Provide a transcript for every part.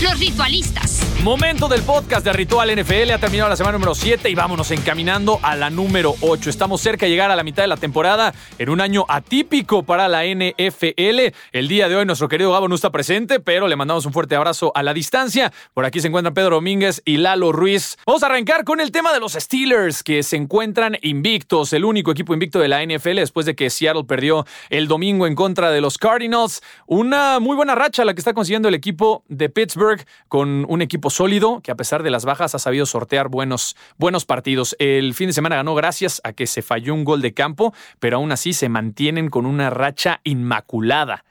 los ritualistas. Momento del podcast de Ritual NFL. Ha terminado la semana número 7 y vámonos encaminando a la número 8. Estamos cerca de llegar a la mitad de la temporada en un año atípico para la NFL. El día de hoy nuestro querido Gabo no está presente, pero le mandamos un fuerte abrazo a la distancia. Por aquí se encuentran Pedro Domínguez y Lalo Ruiz. Vamos a arrancar con el tema de los Steelers que se encuentran invictos, el único equipo invicto de la NFL después de que Seattle perdió el domingo en contra de los Cardinals. Una muy buena racha la que está consiguiendo el equipo de Pittsburgh con un equipo sólido que a pesar de las bajas ha sabido sortear buenos, buenos partidos. El fin de semana ganó gracias a que se falló un gol de campo, pero aún así se mantienen con una racha inmaculada.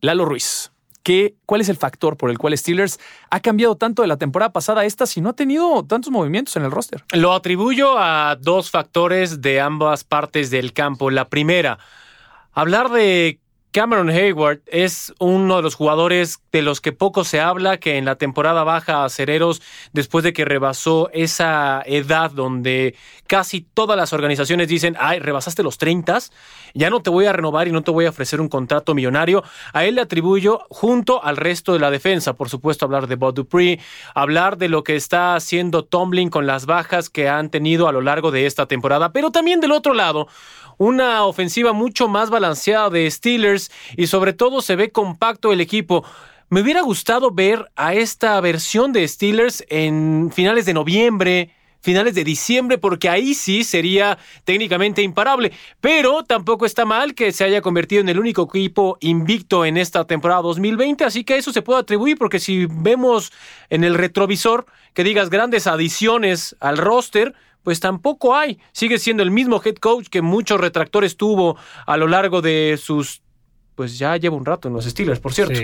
Lalo Ruiz. ¿Qué, ¿Cuál es el factor por el cual Steelers ha cambiado tanto de la temporada pasada a esta si no ha tenido tantos movimientos en el roster? Lo atribuyo a dos factores de ambas partes del campo. La primera, hablar de Cameron Hayward es uno de los jugadores de los que poco se habla, que en la temporada baja a Cereros, después de que rebasó esa edad donde casi todas las organizaciones dicen, ay, rebasaste los 30, ya no te voy a renovar y no te voy a ofrecer un contrato millonario. A él le atribuyo, junto al resto de la defensa, por supuesto, hablar de Bob Dupree, hablar de lo que está haciendo Tomlin con las bajas que han tenido a lo largo de esta temporada, pero también del otro lado, una ofensiva mucho más balanceada de Steelers y sobre todo se ve compacto el equipo. Me hubiera gustado ver a esta versión de Steelers en finales de noviembre, finales de diciembre, porque ahí sí sería técnicamente imparable. Pero tampoco está mal que se haya convertido en el único equipo invicto en esta temporada 2020, así que eso se puede atribuir, porque si vemos en el retrovisor que digas grandes adiciones al roster, pues tampoco hay. Sigue siendo el mismo head coach que muchos retractores tuvo a lo largo de sus pues ya lleva un rato en los Steelers, por cierto.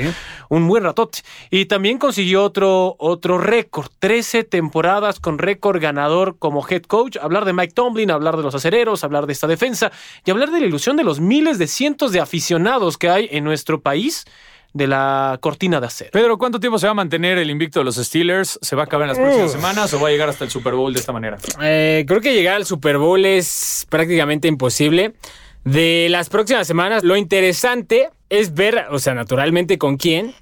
Un buen ratote. Y también consiguió otro, otro récord, 13 temporadas con récord ganador como head coach. Hablar de Mike Tomlin, hablar de los acereros, hablar de esta defensa y hablar de la ilusión de los miles de cientos de aficionados que hay en nuestro país de la cortina de acero. Pedro, ¿cuánto tiempo se va a mantener el invicto de los Steelers? ¿Se va a acabar en las próximas semanas o va a llegar hasta el Super Bowl de esta manera? Eh, creo que llegar al Super Bowl es prácticamente imposible. De las próximas semanas, lo interesante es ver, o sea, naturalmente con quién.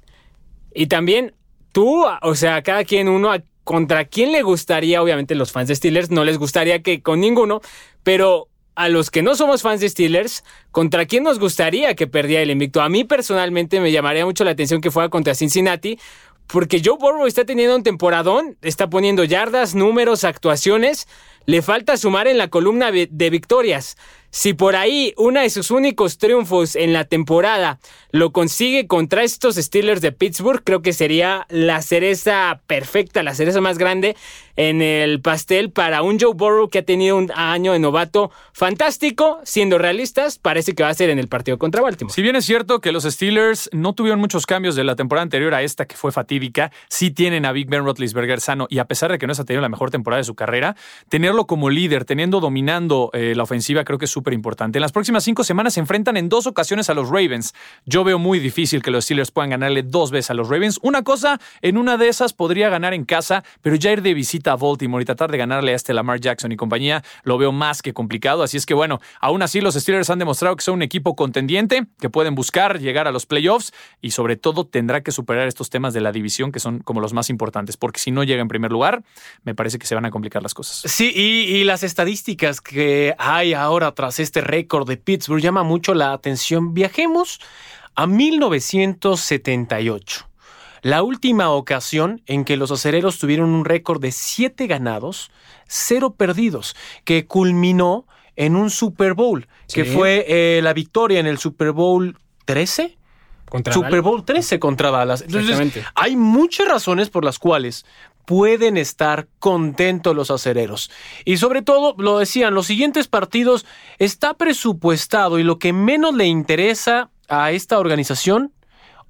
Y también tú, o sea, cada quien uno contra quién le gustaría, obviamente los fans de Steelers no les gustaría que con ninguno, pero a los que no somos fans de Steelers, ¿contra quién nos gustaría que perdiera el invicto? A mí personalmente me llamaría mucho la atención que fuera contra Cincinnati, porque Joe Burrow está teniendo un temporadón, está poniendo yardas, números, actuaciones, le falta sumar en la columna de victorias. Si por ahí uno de sus únicos triunfos en la temporada lo consigue contra estos Steelers de Pittsburgh, creo que sería la cereza perfecta, la cereza más grande en el pastel para un Joe Burrow que ha tenido un año de novato fantástico. Siendo realistas, parece que va a ser en el partido contra Baltimore. Si bien es cierto que los Steelers no tuvieron muchos cambios de la temporada anterior a esta que fue fatídica, sí tienen a Big Ben Roethlisberger sano y a pesar de que no se ha tenido la mejor temporada de su carrera, tenerlo como líder, teniendo dominando eh, la ofensiva, creo que es importante. En las próximas cinco semanas se enfrentan en dos ocasiones a los Ravens. Yo veo muy difícil que los Steelers puedan ganarle dos veces a los Ravens. Una cosa, en una de esas podría ganar en casa, pero ya ir de visita a Baltimore y tratar de ganarle a este Lamar Jackson y compañía lo veo más que complicado. Así es que bueno, aún así los Steelers han demostrado que son un equipo contendiente, que pueden buscar llegar a los playoffs y sobre todo tendrá que superar estos temas de la división que son como los más importantes, porque si no llega en primer lugar, me parece que se van a complicar las cosas. Sí, y las estadísticas que hay ahora tras este récord de Pittsburgh llama mucho la atención. Viajemos a 1978. La última ocasión en que los acereros tuvieron un récord de 7 ganados, 0 perdidos, que culminó en un Super Bowl, que fue eh, la victoria en el Super Bowl 13. Super Bowl 13 contra Dallas. Entonces, hay muchas razones por las cuales pueden estar contentos los acereros. Y sobre todo, lo decían, los siguientes partidos está presupuestado y lo que menos le interesa a esta organización,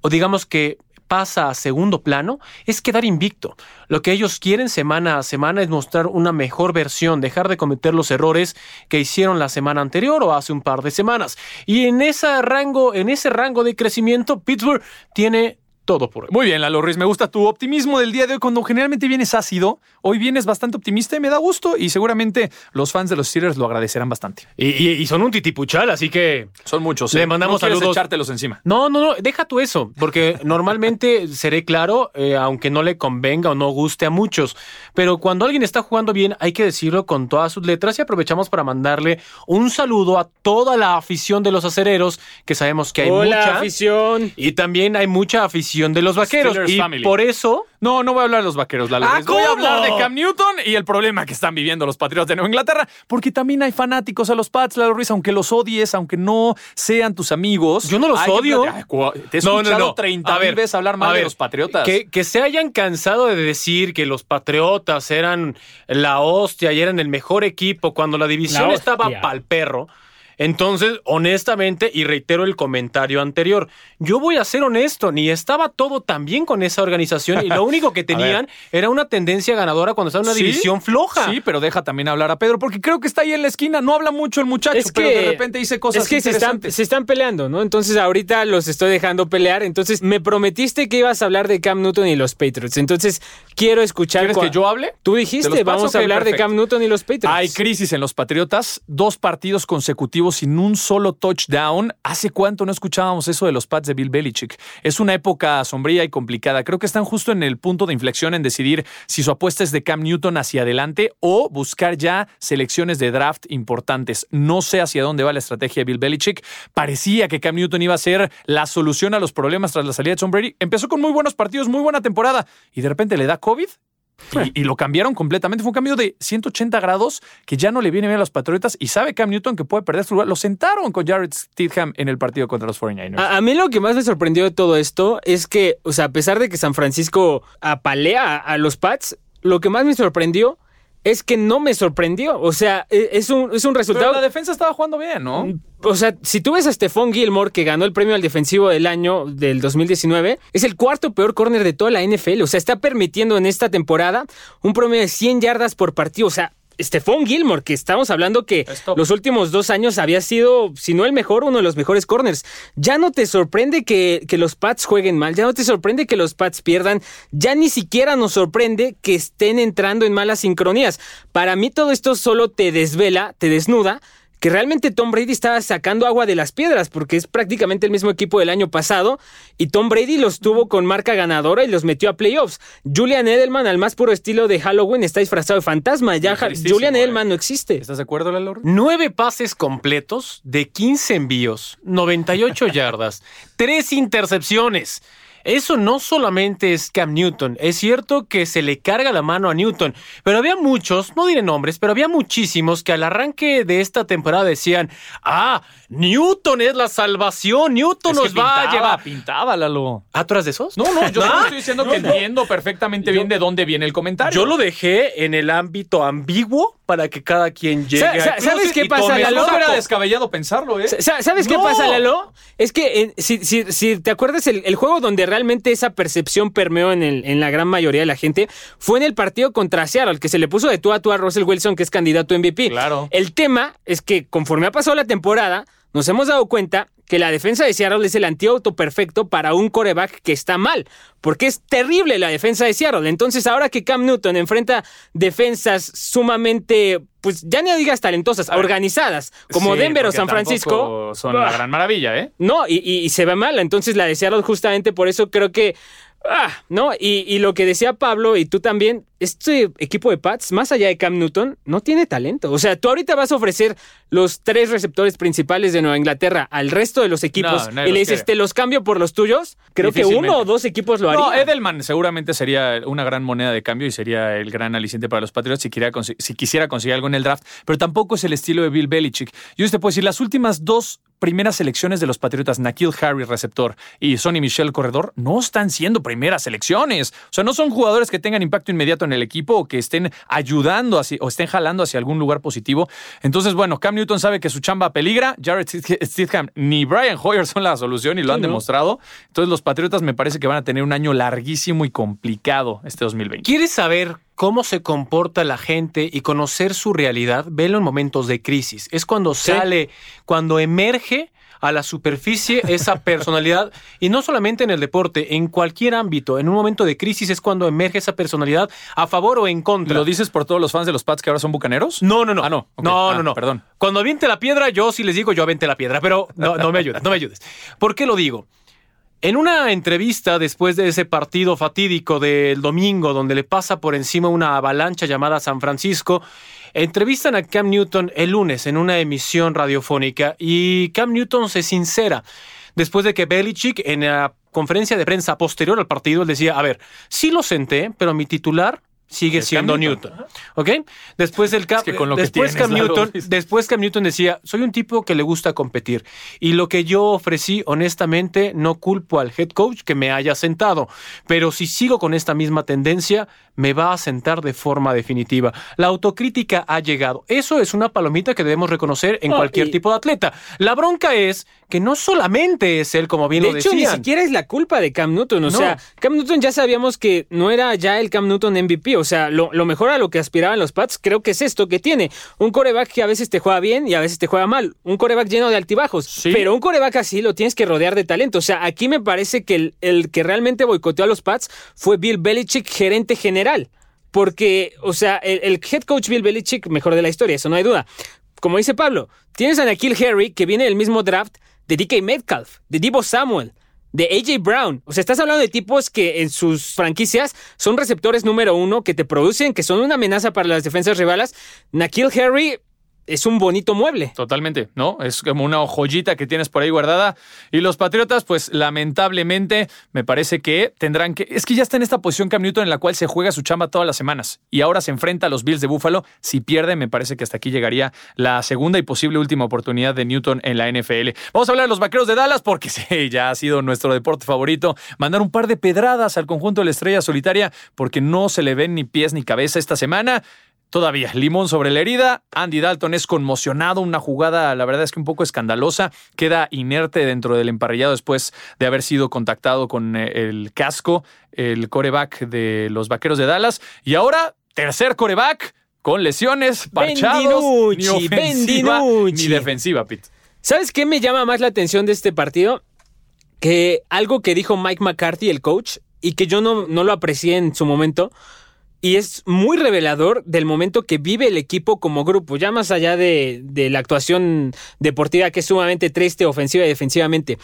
o digamos que pasa a segundo plano, es quedar invicto. Lo que ellos quieren semana a semana es mostrar una mejor versión, dejar de cometer los errores que hicieron la semana anterior o hace un par de semanas. Y en ese rango, en ese rango de crecimiento, Pittsburgh tiene todo por hoy. Muy bien, Lalo Ruiz, me gusta tu optimismo del día de hoy. Cuando generalmente vienes ácido, hoy vienes bastante optimista y me da gusto. Y seguramente los fans de los Steelers lo agradecerán bastante. Y, y- y son un titipuchal, así que Son muchos. Le ¿eh? mandamos no saludos. echártelos encima. No, no, no, deja tú eso, porque normalmente seré claro, eh, aunque no le convenga o no guste a muchos, pero cuando alguien está jugando bien hay que decirlo con todas sus letras y aprovechamos para mandarle un saludo a toda la afición de los acereros, que sabemos que hay Hola, mucha. afición. Y también hay mucha afición de los vaqueros. Steelers y family. por eso No, no voy a hablar de los vaqueros, Lalo Ah. Voy a hablar de Cam Newton y el problema que están viviendo los Patriotas de Nueva Inglaterra, porque también hay fanáticos a los Pats, Lalo Ruiz, aunque los odies, aunque no sean tus amigos. Yo no los que odio. Cu- Te he No, no, escuchado no. 30 A mil veces hablar mal a de los Patriotas. Que, que se hayan cansado de decir que los Patriotas eran la hostia y eran el mejor equipo cuando la división La estaba pa'l perro. Entonces, honestamente, y reitero el comentario anterior, yo voy a ser honesto, ni estaba todo tan bien con esa organización y lo único que tenían era una tendencia ganadora cuando estaba en una ¿Sí? división floja. Sí, pero deja también hablar a Pedro, porque creo que está ahí en la esquina. No habla mucho el muchacho, Es pero de repente dice cosas es que se están, interesantes. se están peleando, ¿no? Entonces ahorita los estoy dejando pelear. Entonces me prometiste que ibas a hablar de Cam Newton y los Patriots. Entonces quiero escuchar. ¿Quieres que yo hable? Tú ¿De dijiste, vamos a hablar de. Cam Newton y los Patriots. Hay crisis en los Patriotas, dos partidos consecutivos sin un solo touchdown. ¿Hace cuánto no escuchábamos eso de los Pats de Bill Belichick? Es una época sombría y complicada. Creo que están justo en el punto de inflexión en decidir si su apuesta es de Cam Newton hacia adelante o buscar ya selecciones de draft importantes. No sé hacia dónde va la estrategia de Bill Belichick. Parecía que Cam Newton iba a ser la solución a los problemas tras la salida de Tom Brady. Empezó con muy buenos partidos, muy buena temporada y de repente le da COVID y, lo cambiaron completamente. Fue un cambio de 180 grados que ya no le viene bien a los Patriotas y sabe Cam Newton que puede perder su lugar. Lo sentaron con Jared Stidham en el partido contra los 49ers. A, a mí lo que más me sorprendió de todo esto es que, o sea, a pesar de que San Francisco apalea a los Pats, lo que más me sorprendió es que no me sorprendió. O sea, e- es un, es un Pero resultado. la defensa estaba jugando bien, ¿no? O sea, si tú ves a Stephon Gilmore, que ganó el premio al defensivo del año del 2019, es el cuarto peor córner de toda la NFL. O sea, está permitiendo en esta temporada un promedio de 100 yardas por partido. O sea, Stephon Gilmore, que estamos hablando que los últimos dos años había sido, si no el mejor, uno de los mejores corners. Ya no te sorprende que, que los Pats jueguen mal, ya no te sorprende que los Pats pierdan, ya ni siquiera nos sorprende que estén entrando en malas sincronías. Para mí todo esto solo te desvela, te desnuda que realmente Tom Brady estaba sacando agua de las piedras, porque es prácticamente el mismo equipo del año pasado, y Tom Brady los tuvo con marca ganadora y los metió a playoffs. Julian Edelman, al más puro estilo de Halloween, está disfrazado de fantasma. Ya Julian eh. Edelman no existe. ¿Estás de acuerdo, Lalo? Nueve pases completos de 15 envíos, 98 yardas, tres intercepciones. Eso no solamente es Cam Newton, es cierto que se le carga la mano a Newton, pero había muchos, no diré nombres, pero había muchísimos que al arranque de esta temporada decían, ah, Newton es la salvación, Newton Es nos va a llevar. Pintaba, Lalo. ¿Ah, tú eras de esos? No, no, yo Ah, solo estoy diciendo que entiendo perfectamente bien de dónde viene el comentario. Yo lo dejé en el ámbito ambiguo para que cada quien llegue Sa- a sa- ¿sabes qué pasa, Lalo? No era descabellado pensarlo, ¿eh? Sa- ¿Sabes qué pasa, Lalo? Es que eh, si, si- si te acuerdas, el, el juego donde realmente esa percepción permeó en, el- en la gran mayoría de la gente fue en el partido contra Seattle, que se le puso de tú a tú a Russell Wilson, que es candidato a MVP. Claro. El tema es que conforme ha pasado la temporada, nos hemos dado cuenta que la defensa de Seattle es el antídoto perfecto para un coreback que está mal, porque es terrible la defensa de Seattle. Entonces, ahora que Cam Newton enfrenta defensas sumamente, pues ya ni digas talentosas, organizadas, como Sí, Denver o San Francisco, Son la gran maravilla, ¿eh? no, y, y- y se ve mal. Entonces la de Seattle justamente por eso creo que... Ah, ¿no? Y, y lo que decía Pablo y tú también, este equipo de Pats, más allá de Cam Newton, no tiene talento. O sea, tú ahorita vas a ofrecer los tres receptores principales de Nueva Inglaterra al resto de los equipos No, y le dices, quiere. te los cambio por los tuyos. Creo que uno o dos equipos lo harían. No, Edelman seguramente sería una gran moneda de cambio y sería el gran aliciente para los Patriots si quisiera, consi- si quisiera conseguir algo en el draft, pero tampoco es el estilo de Bill Belichick. Yo te puedo decir, las últimas dos primeras selecciones de los Patriotas, Nakil Harry, receptor, y Sonny Michel, corredor, no están siendo primeras selecciones. O sea, no son jugadores que tengan impacto inmediato en el equipo o que estén ayudando hacia- o estén jalando hacia algún lugar positivo. Entonces, bueno, Cam Newton sabe que su chamba peligra. Jared Stidham ni Brian Hoyer son la solución y lo Sí, han ¿no? demostrado. Entonces, los Patriotas me parece que van a tener un año larguísimo y complicado este 2020. ¿Quieres saber cómo se comporta la gente y conocer su realidad? Velo en momentos de crisis. Es cuando Sí. sale, cuando emerge a la superficie esa personalidad y no solamente en el deporte, en cualquier ámbito, en un momento de crisis es cuando emerge esa personalidad a favor o en contra. ¿Lo dices por todos los fans de los Pats que ahora son bucaneros? No, no, no. Ah, no. No, Ah, no, no. Perdón. Cuando aviente la piedra, yo sí les digo, yo aviente la piedra, pero no, no me ayudes, no me ayudes. ¿Por qué lo digo? En una entrevista después de ese partido fatídico del domingo, donde le pasa por encima una avalancha llamada San Francisco, entrevistan a Cam Newton el lunes en una emisión radiofónica y Cam Newton se sincera. Después de que Belichick en la conferencia de prensa posterior al partido él decía, a ver, sí lo senté, pero mi titular sigue Es Cam siendo Newton. Newton. ¿Ok? Después el Cam, Es que con lo que después tienes, Cam Newton, es- después Cam Newton decía, soy un tipo que le gusta competir y lo que yo ofrecí honestamente no culpo al head coach que me haya sentado, pero si sigo con esta misma tendencia me va a sentar de forma definitiva. La autocrítica ha llegado. Eso es una palomita que debemos reconocer en cualquier y- tipo de atleta. La bronca es que no solamente es él como bien De lo hecho, ni decían. siquiera es la culpa de Cam Newton. O No. sea, Cam Newton ya sabíamos que no era ya el Cam Newton MVP. O sea, lo, lo mejor a lo que aspiraban los Pats creo que es esto que tiene. Un coreback que a veces te juega bien y a veces te juega mal. Un coreback lleno de altibajos. Sí. Pero un coreback así lo tienes que rodear de talento. O sea, aquí me parece que el, el que realmente boicoteó a los Pats fue Bill Belichick, gerente general. Porque, o sea, el, el head coach Bill Belichick, mejor de la historia, eso no hay duda. Como dice Pablo, tienes a Nakil Harry, que viene del mismo draft de DK Metcalf, de Divo Samuel, de AJ Brown. O sea, estás hablando de tipos que en sus franquicias son receptores número uno, que te producen, que son una amenaza para las defensas rivales. Nakil Harry es un bonito mueble. Totalmente, ¿no? Es como una joyita que tienes por ahí guardada. Y los Patriotas, pues lamentablemente, me parece que tendrán que. Es que ya está en esta posición Cam Newton en la cual se juega su chamba todas las semanas. Y ahora se enfrenta a los Bills de Buffalo. Si pierde, me parece que hasta aquí llegaría la segunda y posible última oportunidad de Newton en la NFL. Vamos a hablar de los vaqueros de Dallas, porque sí, ya ha sido nuestro deporte favorito. Mandar un par de pedradas al conjunto de la estrella solitaria, porque no se le ven ni pies ni cabeza esta semana. Todavía, limón sobre la herida. Andy Dalton es conmocionado. Una jugada, la verdad es que un poco escandalosa. Queda inerte dentro del emparrillado después de haber sido contactado con eh, el casco, el coreback de los vaqueros de Dallas. Y ahora, tercer coreback con lesiones, parchados. Ni ofensiva ni defensiva, Pete. ¿Sabes qué me llama más la atención de este partido? Que algo que dijo Mike McCarthy, el coach, y que yo no, no lo aprecié en su momento, y es muy revelador del momento que vive el equipo como grupo, ya más allá de, de la actuación deportiva que es sumamente triste, ofensiva y defensivamente.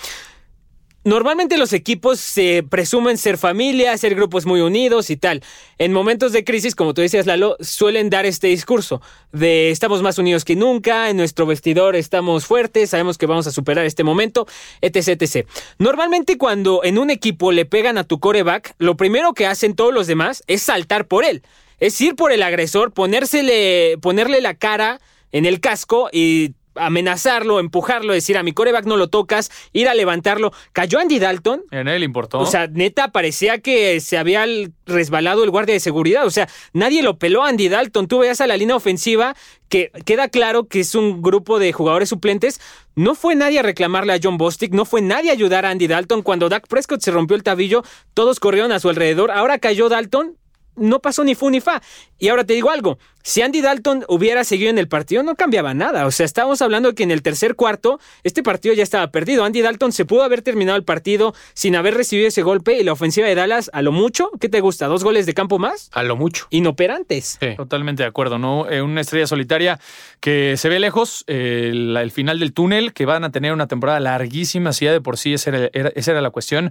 Normalmente los equipos se presumen ser familia, ser grupos muy unidos y tal. En momentos de crisis, como tú decías, Lalo, suelen dar este discurso de estamos más unidos que nunca, en nuestro vestidor estamos fuertes, sabemos que vamos a superar este momento, etc, etc. Normalmente cuando en un equipo le pegan a tu coreback, lo primero que hacen todos los demás es saltar por él. Es ir por el agresor, ponérsele, ponerle la cara en el casco y amenazarlo, empujarlo, decir a mi coreback no lo tocas, ir a levantarlo. Cayó Andy Dalton. En él importó. O sea, neta, parecía que se había resbalado el guardia de seguridad. O sea, nadie lo peló a Andy Dalton. Tú veías a la línea ofensiva que queda claro que es un grupo de jugadores suplentes. No fue nadie a reclamarle a John Bostic, no fue nadie a ayudar a Andy Dalton. Cuando Dak Prescott se rompió el tabillo, todos corrieron a su alrededor. Ahora cayó Dalton, no pasó ni fu ni fa. Y ahora te digo algo, si Andy Dalton hubiera seguido en el partido no cambiaba nada. O sea, estábamos hablando de que en el tercer cuarto este partido ya estaba perdido. Andy Dalton se pudo haber terminado el partido sin haber recibido ese golpe y la ofensiva de Dallas a lo mucho, ¿qué te gusta? ¿Dos goles de campo más? A lo mucho. Inoperantes. Sí. Totalmente de acuerdo, ¿no? Eh, una estrella solitaria que se ve lejos, eh, la- el final del túnel, que van a tener una temporada larguísima, si ya de por sí esa era, era- esa era la cuestión.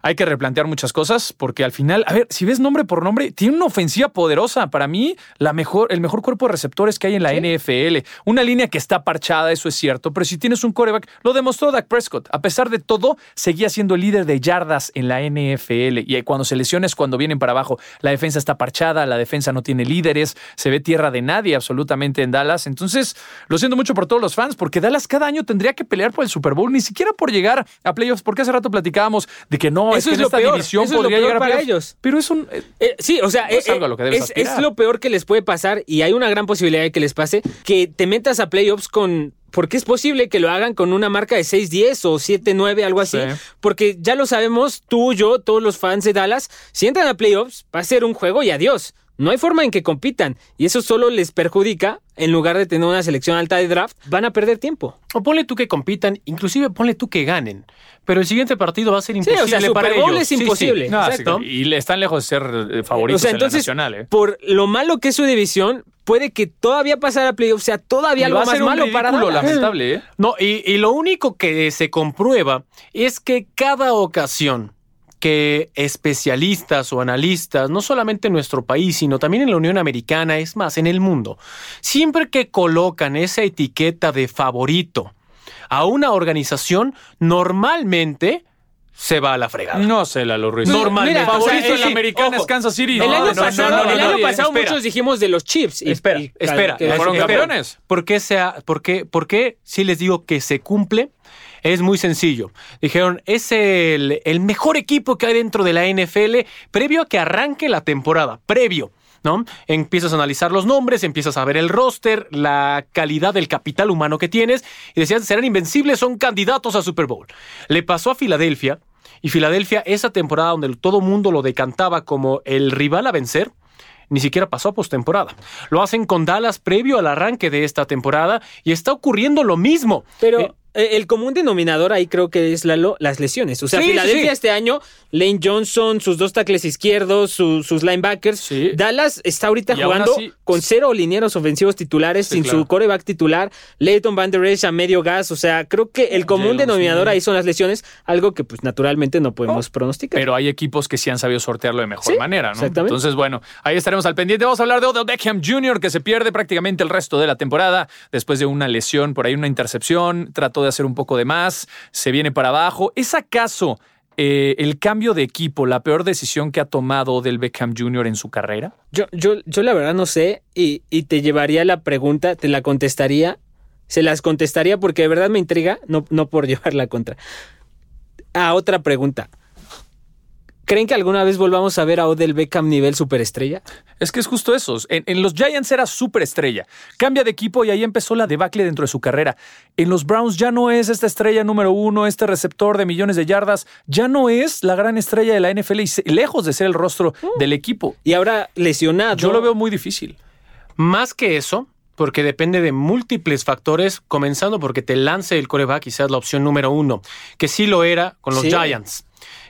Hay que replantear muchas cosas, porque al final, a ver, si ves nombre por nombre, tiene una ofensiva poderosa. Para mí, la mejor, el mejor cuerpo de receptores que hay en la NFL. Una línea que está parchada, eso es cierto, pero si tienes un coreback, lo demostró Dak Prescott. A pesar de todo, seguía siendo el líder de yardas en la NFL. Y cuando se lesiona es cuando vienen para abajo. La defensa está parchada, la defensa no tiene líderes, se ve tierra de nadie absolutamente en Dallas. Entonces, lo siento mucho por todos los fans, porque Dallas cada año tendría que pelear por el Super Bowl, ni siquiera por llegar a playoffs, porque hace rato platicábamos de que no, es Eso que es en lo esta peor, división eso es lo podría peor llegar a para playoffs. ellos. Pero es un... eh, Eh, sí, o sea, No es eh, algo a lo que debes es, aspirar. es lo peor que les puede pasar y hay una gran posibilidad de que les pase que te metas a playoffs con... Porque es posible que lo hagan con una marca de 6-10 o 7-9, algo así. Sí. Porque ya lo sabemos, tú, yo, todos los fans de Dallas, si entran a playoffs, va a ser un juego y adiós. No hay forma en que compitan. Y eso solo les perjudica. En lugar de tener una selección alta de draft, van a perder tiempo. O ponle tú que compitan, inclusive ponle tú que ganen. Pero el siguiente partido va a ser Sí, imposible o sea, para Super Bowl ellos. es Sí, sí. imposible. No, Exacto. sí, y están lejos de ser eh, favoritos o sea, en la nacional, ¿eh? por lo malo que es su división, puede que todavía pasara a playoffs. O sea, todavía algo va a más ser un malo para ridículo Dallas. lamentable, ¿eh? No, y, y lo único que se comprueba es que cada ocasión que especialistas o analistas, no solamente en nuestro país, sino también en la Unión Americana, es más, en el mundo, siempre que colocan esa etiqueta de favorito a una organización, normalmente se va a la fregada. No sé, Lalo Ruiz. Normalmente. Mira, o sea, favorito en la sí, americana ojo. es Kansas City. El año no, pasado, no, no, el no, año no, pasado muchos dijimos de los Chips. y- espera, y- espera. que- Fueron campeones. ¿Por qué, sea, por, qué, ¿Por qué si les digo que se cumple? Es muy sencillo. Dijeron, es el, el mejor equipo que hay dentro de la NFL previo a que arranque la temporada. Previo. ¿No? Empiezas a analizar los nombres, empiezas a ver el roster, la calidad del capital humano que tienes y decían, serán invencibles, son candidatos a Super Bowl. Le pasó a Filadelfia y Filadelfia esa temporada donde todo mundo lo decantaba como el rival a vencer, ni siquiera pasó a postemporada. Lo hacen con Dallas previo al arranque de esta temporada y está ocurriendo lo mismo. Pero eh, el común denominador ahí creo que es Lalo, las lesiones. O sea, Sí, Filadelfia sí. este año, Lane Johnson, sus dos tackles izquierdos, su- sus linebackers. Sí. Dallas está ahorita Y jugando así- con cero linieros ofensivos titulares, sin claro. su coreback titular. Leighton Van Der Esch a medio gas. O sea, creo que el común denominador ahí son las lesiones, algo que pues naturalmente no podemos pronosticar. Pero hay equipos que sí han sabido sortearlo de mejor manera, ¿no? exactamente. Entonces, bueno, ahí estaremos al pendiente. Vamos a hablar de Odell Beckham Jr., que se pierde prácticamente el resto de la temporada después de una lesión, por ahí una intercepción, trató de hacer un poco de más, se viene para abajo. ¿Es acaso eh, el cambio de equipo la peor decisión que ha tomado Odell Beckham Jr. en su carrera? Yo, yo, yo la verdad no sé y, y te llevaría la pregunta, te la contestaría, se las contestaría porque de verdad me intriga, no, no por llevarla contra. A otra pregunta. ¿Creen que alguna vez volvamos a ver a Odell Beckham nivel superestrella? Es que es justo eso. En, en los Giants era súper estrella. Cambia de equipo y ahí empezó la debacle dentro de su carrera. En los Browns ya no es esta estrella número uno, este receptor de millones de yardas. Ya no es la gran estrella de la NFL y se- lejos de ser el rostro del equipo. Y ahora lesionado. Yo lo veo muy difícil. Más que eso, porque depende de múltiples factores, comenzando porque te lance el coreback y seas la opción número uno, que sí lo era con los Sí. Giants,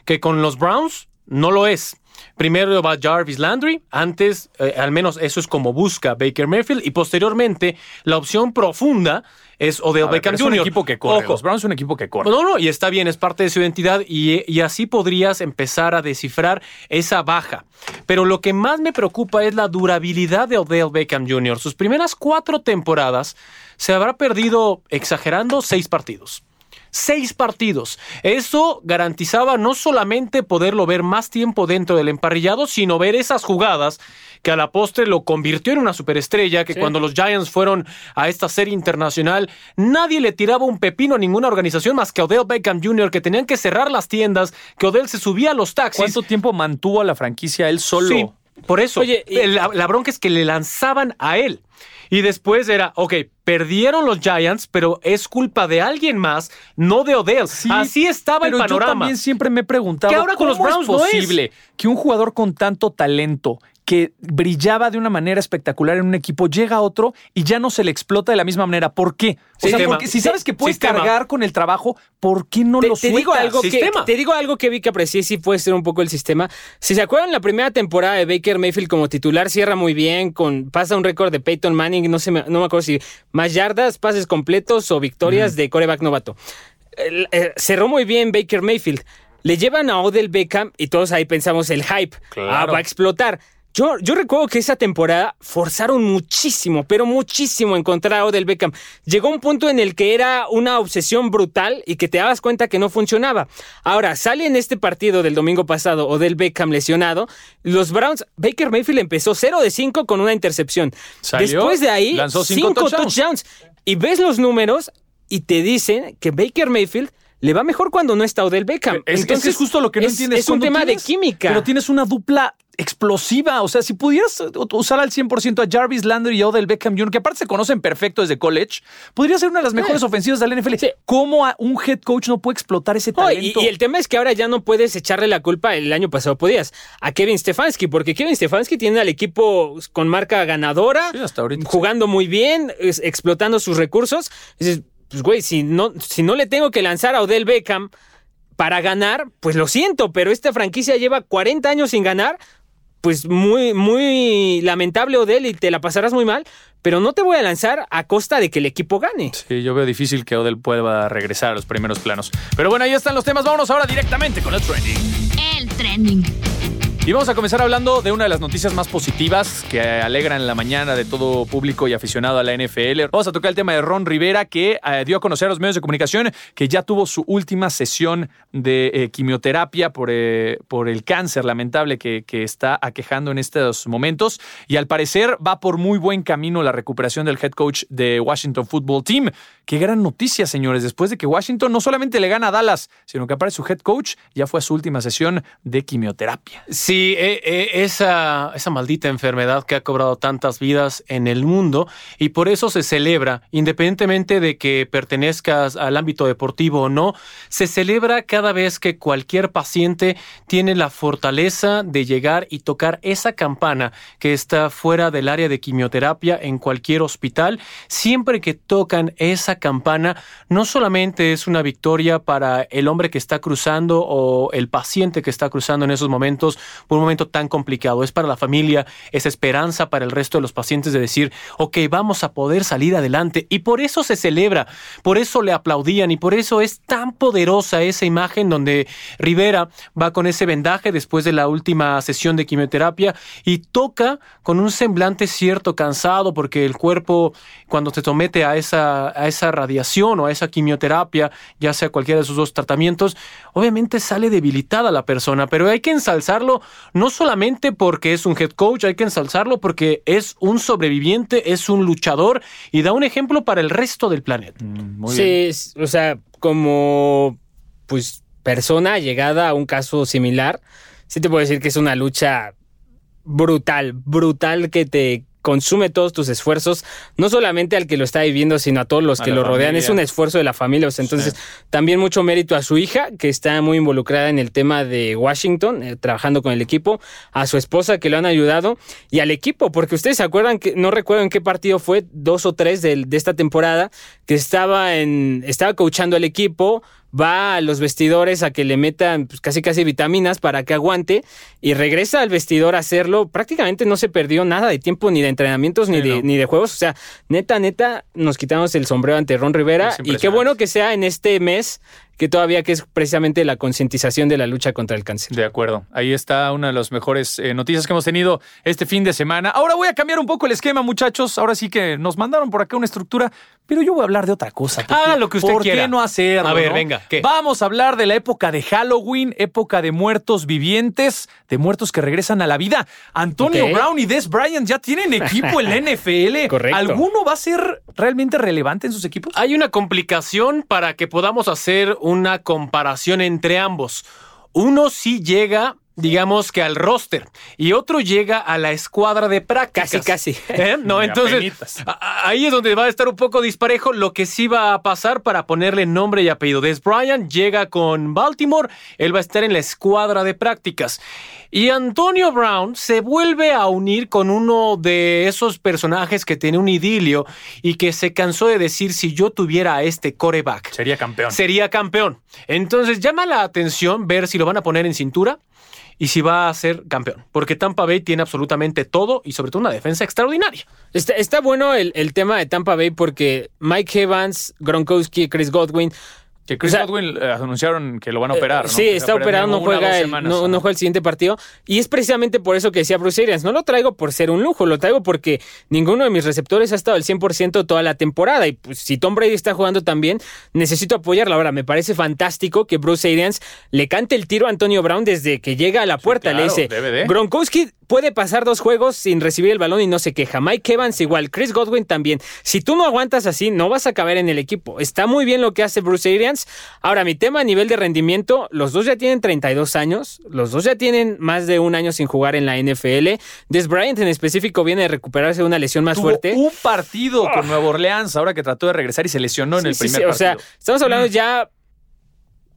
que con los Browns no lo es. Primero va Jarvis Landry, antes, eh, al menos eso es como busca Baker Mayfield, y posteriormente la opción profunda es Odell ver, Beckham pero es un Jr. equipo que corre. Ojo, Los Browns es un equipo que corre. no, no, y está bien, es parte de su identidad y, y así podrías empezar a descifrar esa baja. Pero lo que más me preocupa es la durabilidad de Odell Beckham Jr. Sus primeras cuatro temporadas se habrá perdido, exagerando, seis partidos. Seis partidos. Eso garantizaba no solamente poderlo ver más tiempo dentro del emparrillado, sino ver esas jugadas que a la postre lo convirtió en una superestrella, que Sí. cuando los Giants fueron a esta serie internacional, nadie le tiraba un pepino a ninguna organización más que a Odell Beckham Jr., que tenían que cerrar las tiendas, que Odell se subía a los taxis. ¿Cuánto tiempo mantuvo a la franquicia él solo? Sí, por eso. Oye, y- la, la bronca es que le lanzaban a él. Y después era, ok, perdieron los Giants, pero es culpa de alguien más, no de Odell. Sí, Así estaba Pero el yo panorama. también siempre me he preguntado ahora con los ¿cómo Browns es no es? posible que un jugador con tanto talento que brillaba de una manera espectacular en un equipo llega a otro y ya no se le explota de la misma manera. ¿Por qué? O sea, porque si sabes que puedes Sistema. cargar con el trabajo, ¿por qué no te, lo te digo algo que, Sistema. te digo algo que vi que aprecié sí puede ser un poco el sistema. Si se acuerdan la primera temporada de Baker Mayfield como titular cierra muy bien, con pasa un récord de Peyton Manning, no sé, me- no me acuerdo si más yardas, pases completos o victorias de coreback novato. El- eh, cerró muy bien Baker Mayfield. Le llevan a Odell Beckham y todos ahí pensamos el hype. Claro. Ah, va a explotar. Yo, yo recuerdo que esa temporada forzaron muchísimo, pero muchísimo encontrar a Odell Beckham. Llegó un punto en el que era una obsesión brutal y que te dabas cuenta que no funcionaba. Ahora, sale en este partido del domingo pasado Odell Beckham lesionado. Los Browns, Baker Mayfield empezó 0 de 5 con una intercepción. Salió, Después de ahí, lanzó cinco 5 touchdowns. touchdowns. Y ves los números y te dicen que Baker Mayfield le va mejor cuando no está Odell Beckham. Es, Entonces, es justo lo que no es- entiendes. Es un tema tienes- de química. Pero tienes una dupla explosiva. O sea, si pudieras usar al 100% a Jarvis Landry y a Odell Beckham Jr., que aparte se conocen perfecto desde college, podría ser una de las mejores ofensivas de la NFL. Sí. ¿Cómo a un head coach no puede explotar ese y, talento? y el tema es que ahora ya no puedes echarle la culpa, el año pasado podías, a Kevin Stefanski, porque Kevin Stefanski tiene al equipo con marca ganadora, Sí, hasta ahorita, jugando muy bien, es- explotando sus recursos. Dices, pues güey, si no, si no le tengo que lanzar a Odell Beckham para ganar, pues lo siento, pero esta franquicia lleva 40 años sin ganar. Pues muy, muy lamentable Odell y te la pasarás muy mal, pero no te voy a lanzar a costa de que el equipo gane. Sí, yo veo difícil que Odell pueda regresar a los primeros planos. Pero bueno, ahí están los temas. Vámonos ahora directamente con el trending. El trending. Y vamos a comenzar hablando de una de las noticias más positivas que alegran la mañana de todo público y aficionado a la NFL. Vamos a tocar el tema de Ron Rivera, que eh, dio a conocer a los medios de comunicación que ya tuvo su última sesión de eh, quimioterapia por, eh, por el cáncer lamentable que, está aquejando en estos momentos. Y al parecer va por muy buen camino la recuperación del head coach de Washington Football Team. Qué gran noticia, señores, después de que Washington no solamente le gana a Dallas, sino que aparte su head coach ya fue a su última sesión de quimioterapia. Sí, eh, eh, esa, esa maldita enfermedad que ha cobrado tantas vidas en el mundo y por eso se celebra, independientemente de que pertenezcas al ámbito deportivo o no, se celebra cada vez que cualquier paciente tiene la fortaleza de llegar y tocar esa campana que está fuera del área de quimioterapia en cualquier hospital. Siempre que tocan esa campana, no solamente es una victoria para el hombre que está cruzando o el paciente que está cruzando en esos momentos por un momento tan complicado, es para la familia, es esperanza para el resto de los pacientes de decir, ok, vamos a poder salir adelante. Y por eso se celebra, por eso le aplaudían y por eso es tan poderosa esa imagen donde Rivera va con ese vendaje después de la última sesión de quimioterapia y toca con un semblante cierto cansado porque el cuerpo cuando se somete a esa, a esa radiación o a esa quimioterapia, ya sea cualquiera de sus dos tratamientos, obviamente sale debilitada la persona, pero hay que ensalzarlo no solamente porque es un head coach, hay que ensalzarlo porque es un sobreviviente, es un luchador y da un ejemplo para el resto del planeta. Muy sí, bien. es- o sea, como pues persona llegada a un caso similar, sí te puedo decir que es una lucha brutal, brutal que te consume todos tus esfuerzos, no solamente al que lo está viviendo, sino a todos los A que lo rodean. Es un esfuerzo de la familia. O sea, entonces, Sí. también mucho mérito a su hija, que está muy involucrada en el tema de Washington, eh, trabajando con el equipo, a su esposa, que lo han ayudado, y al equipo, porque ustedes se acuerdan que, no recuerdo en qué partido fue, dos o tres del- de, esta temporada, que estaba en, estaba coachando al equipo, va a los vestidores a que le metan pues, casi casi vitaminas para que aguante y regresa al vestidor a hacerlo. Prácticamente no se perdió nada de tiempo ni de entrenamientos ni, de, ni de juegos. O sea, neta, neta, nos quitamos el sombrero ante Ron Rivera y qué bueno que sea en este mes que todavía que es precisamente la concientización de la lucha contra el cáncer. De acuerdo. Ahí está una de las mejores eh, noticias que hemos tenido este fin de semana. Ahora voy a cambiar un poco el esquema, muchachos. Ahora sí que nos mandaron por acá una estructura, pero yo voy a hablar de otra cosa. Haga lo que usted ¿Por quiera. qué no hacerlo? A ver, no? venga, ¿qué? Vamos a hablar de la época de Halloween, época de muertos vivientes, de muertos que regresan a la vida. Antonio. Brown y Des Bryant ya tienen equipo en la NFL. Correcto. ¿Alguno va a ser realmente relevante en sus equipos? Hay una complicación para que podamos hacer una comparación entre ambos. Uno sí llega, digamos que al roster, y otro llega a la escuadra de prácticas. Casi, casi. ¿Eh? No, entonces ahí es donde va a estar un poco disparejo. Lo que sí va a pasar para ponerle nombre y apellido. Des Bryant llega con Baltimore, él va a estar en la escuadra de prácticas. Y Antonio Brown se vuelve a unir con uno de esos personajes que tiene un idilio y que se cansó de decir si yo tuviera a este coreback Sería campeón. sería campeón. Entonces llama la atención ver si lo van a poner en cintura y si va a ser campeón. Porque Tampa Bay tiene absolutamente todo y sobre todo una defensa extraordinaria. Está, bueno el tema de Tampa Bay porque Mike Evans, Gronkowski, Chris Godwin. Que Chris O sea, Godwin eh, anunciaron que lo van a operar. ¿no? Sí, Que está operado, no juega, el, no, juega el siguiente partido. Y es precisamente por eso que decía Bruce Arians. No lo traigo por ser un lujo, lo traigo porque ninguno de mis receptores ha estado al 100% toda la temporada. Y pues, si Tom Brady está jugando también, necesito apoyarlo. Ahora, me parece fantástico que Bruce Arians le cante el tiro a Antonio Brown desde que llega a la puerta. claro, le dice, de. Gronkowski puede pasar dos juegos sin recibir el balón y no se queja. Mike Evans igual, Chris Godwin también. Si tú no aguantas así, no vas a caber en el equipo. Está muy bien lo que hace Bruce Arians. Ahora, mi tema a nivel de rendimiento, los dos ya tienen 32 años, los dos ya tienen más de un año sin jugar en la NFL. Des Bryant en específico viene de recuperarse de una lesión más Tuvo fuerte. un partido con Nueva Orleans ahora que trató de regresar y se lesionó en el Sí, primer sí, O sea, partido. estamos hablando ya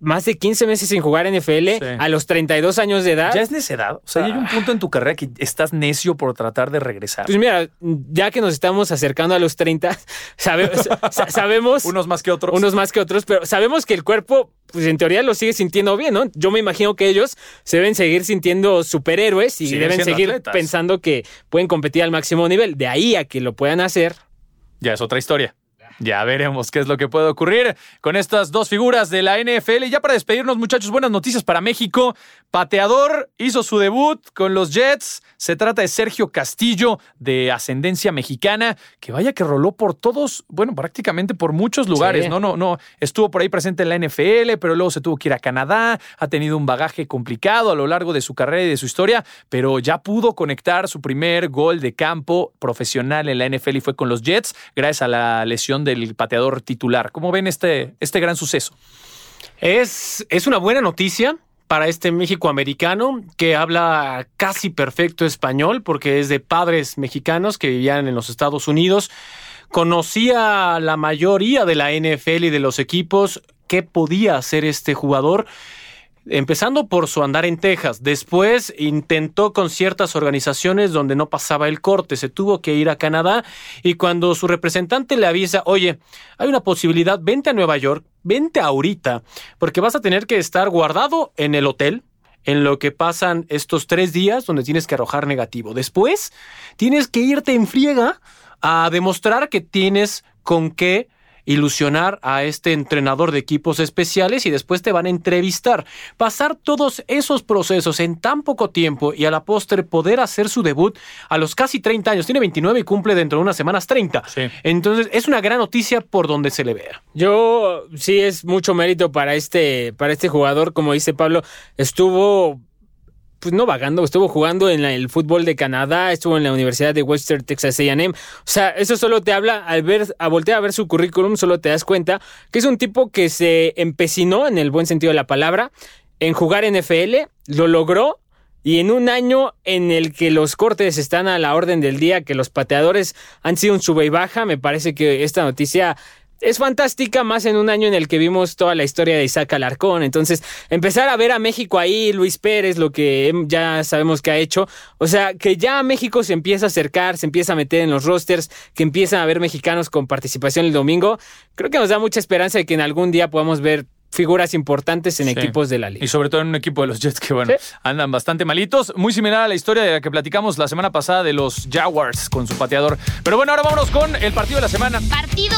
más de 15 meses sin jugar NFL Sí. a los 32 años de edad. ya es necedad. O sea, ya hay un punto en tu carrera que estás necio por tratar de regresar. Pues mira, ya que nos estamos acercando a los 30, sabe- sa- sabemos Unos más que otros. unos más que otros, pero sabemos que el cuerpo, pues en teoría lo sigue sintiendo bien, ¿no? Yo me imagino que ellos se deben seguir sintiendo superhéroes y Siguen deben seguir atletas. pensando que pueden competir al máximo nivel. De ahí a que lo puedan hacer. Ya es otra historia. Ya veremos qué es lo que puede ocurrir con estas dos figuras de la NFL. Y ya para despedirnos, muchachos, buenas noticias para México. Pateador hizo su debut con los Jets. Se trata de Sergio Castillo, de ascendencia mexicana, que vaya que roló por todos, bueno, prácticamente por muchos lugares. Sí. No, no, no. Estuvo por ahí presente en la NFL, pero luego se tuvo que ir a Canadá. Ha tenido un bagaje complicado a lo largo de su carrera y de su historia, pero ya pudo conectar su primer gol de campo profesional en la NFL y fue con los Jets, gracias a la lesión del pateador titular. ¿Cómo ven este, este gran suceso? Es, es una buena noticia para este México americano que habla casi perfecto español porque es de padres mexicanos que vivían en los Estados Unidos. Conocía la mayoría de la NFL y de los equipos. ¿Qué podía hacer este jugador? Empezando por su andar en Texas. Después intentó con ciertas organizaciones donde no pasaba el corte. Se tuvo que ir a Canadá y cuando su representante le avisa, oye, hay una posibilidad, vente a Nueva York, vente ahorita, porque vas a tener que estar guardado en el hotel en lo que pasan estos tres días donde tienes que arrojar negativo. Después tienes que irte en friega a demostrar que tienes con qué ilusionar a este entrenador de equipos especiales y después te van a entrevistar. Pasar todos esos procesos en tan poco tiempo y a la postre poder hacer su debut a los casi 30 años. Tiene 29 y cumple dentro de unas semanas 30. Sí. Entonces es una gran noticia por donde se le vea. Yo sí es mucho mérito para este, para este jugador, como dice Pablo, estuvo pues no vagando, estuvo jugando en la- el fútbol de Canadá, estuvo en la Universidad de Western Texas A&M. O sea, eso solo te habla al ver, a voltear a ver su currículum, solo te das cuenta que es un tipo que se empecinó en el buen sentido de la palabra en jugar NFL, lo logró y en un año en el que los cortes están a la orden del día, que los pateadores han sido un sube y baja, me parece que esta noticia es fantástica, más en un año en el que vimos toda la historia de Isaac Alarcón. Entonces, empezar a ver a México ahí, Luis Pérez, lo que em- ya sabemos que ha hecho. O sea, que ya México se empieza a acercar, se empieza a meter en los rosters, que empiezan a haber mexicanos con participación el domingo. Creo que nos da mucha esperanza de que en algún día podamos ver figuras importantes en Sí. equipos de la liga. Y sobre todo en un equipo de los Jets que, bueno, andan bastante malitos. Muy similar a la historia de la que platicamos la semana pasada de los Jaguars con su pateador. Pero bueno, ahora vámonos con el partido de la semana. Partido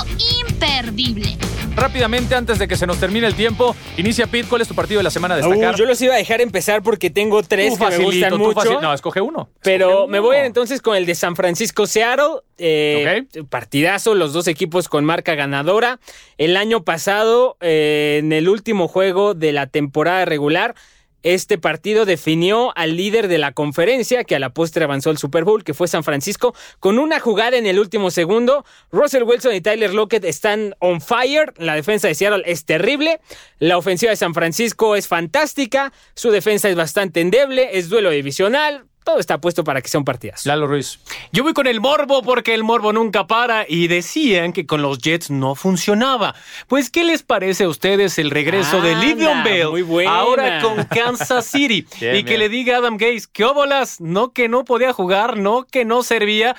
imperdible. Rápidamente, antes de que se nos termine el tiempo, inicia Pete. ¿Cuál es tu partido de la semana a destacar? Uh, yo los iba a dejar empezar porque tengo tres Tú que me facilito, gustan tú mucho. facil- No, escoge uno. Pero Escoge me voy entonces con el de San Francisco Seattle. Eh, Partidazo, los dos equipos con marca ganadora. El año pasado, eh, en el último juego de la temporada regular, este partido definió al líder de la conferencia, que a la postre avanzó al Super Bowl, que fue San Francisco, con una jugada en el último segundo. Russell Wilson y Tyler Lockett están on fire. La defensa de Seattle es terrible. La ofensiva de San Francisco es fantástica. Su defensa es bastante endeble. Es duelo divisional. Todo está puesto para que sea un partidazo. Lalo Ruiz. Yo voy con el morbo porque el morbo nunca para y decían que con los Jets no funcionaba. Pues, ¿qué les parece a ustedes el regreso de Livion Bell muy buena. ahora con Kansas City? Bien, y que bien. le diga a Adam Gates, ¿qué óbolas? No que no podía jugar, no que no servía.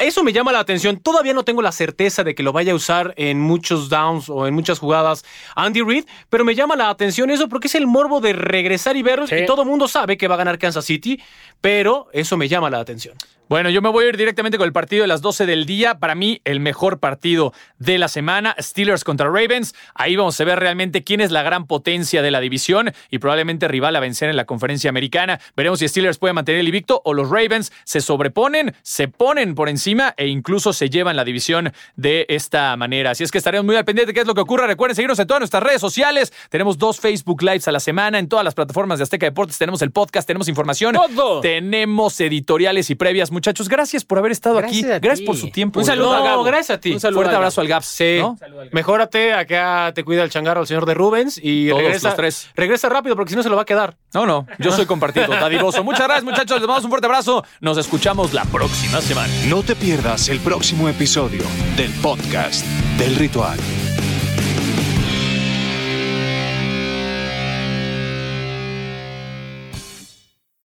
Eso me llama la atención. Todavía no tengo la certeza de que lo vaya a usar en muchos downs o en muchas jugadas Andy Reid, pero me llama la atención eso porque es el morbo de regresar y verlos Sí. y todo el mundo sabe que va a ganar Kansas City, pero eso me llama la atención. Bueno, yo me voy a ir directamente con el partido de las 12 del día. Para mí, el mejor partido de la semana, Steelers contra Ravens. Ahí vamos a ver realmente quién es la gran potencia de la división y probablemente rival a vencer en la conferencia americana. Veremos si Steelers puede mantener el invicto o los Ravens se sobreponen, se ponen por encima e incluso se llevan la división de esta manera. Así es que estaremos muy al pendiente de qué es lo que ocurra. Recuerden seguirnos en todas nuestras redes sociales. Tenemos dos Facebook Lives a la semana en todas las plataformas de Azteca Deportes. Tenemos el podcast, tenemos información. Todo. Tenemos editoriales y previas. Muchachos, gracias por haber estado Gracias aquí. Gracias ti. por su tiempo. Un saludo a Gabo. gracias a ti. Un saludo Fuerte al abrazo al Gaps. Sí, ¿no? mejórate, acá te cuida el changarro el señor de Rubens y Todos regresa, los tres. regresa rápido porque si no se lo va a quedar. No, no, yo soy compartido, dadivoso. Muchas gracias, muchachos. Les damos un fuerte abrazo. Nos escuchamos la próxima semana. No te pierdas el próximo episodio del podcast del ritual.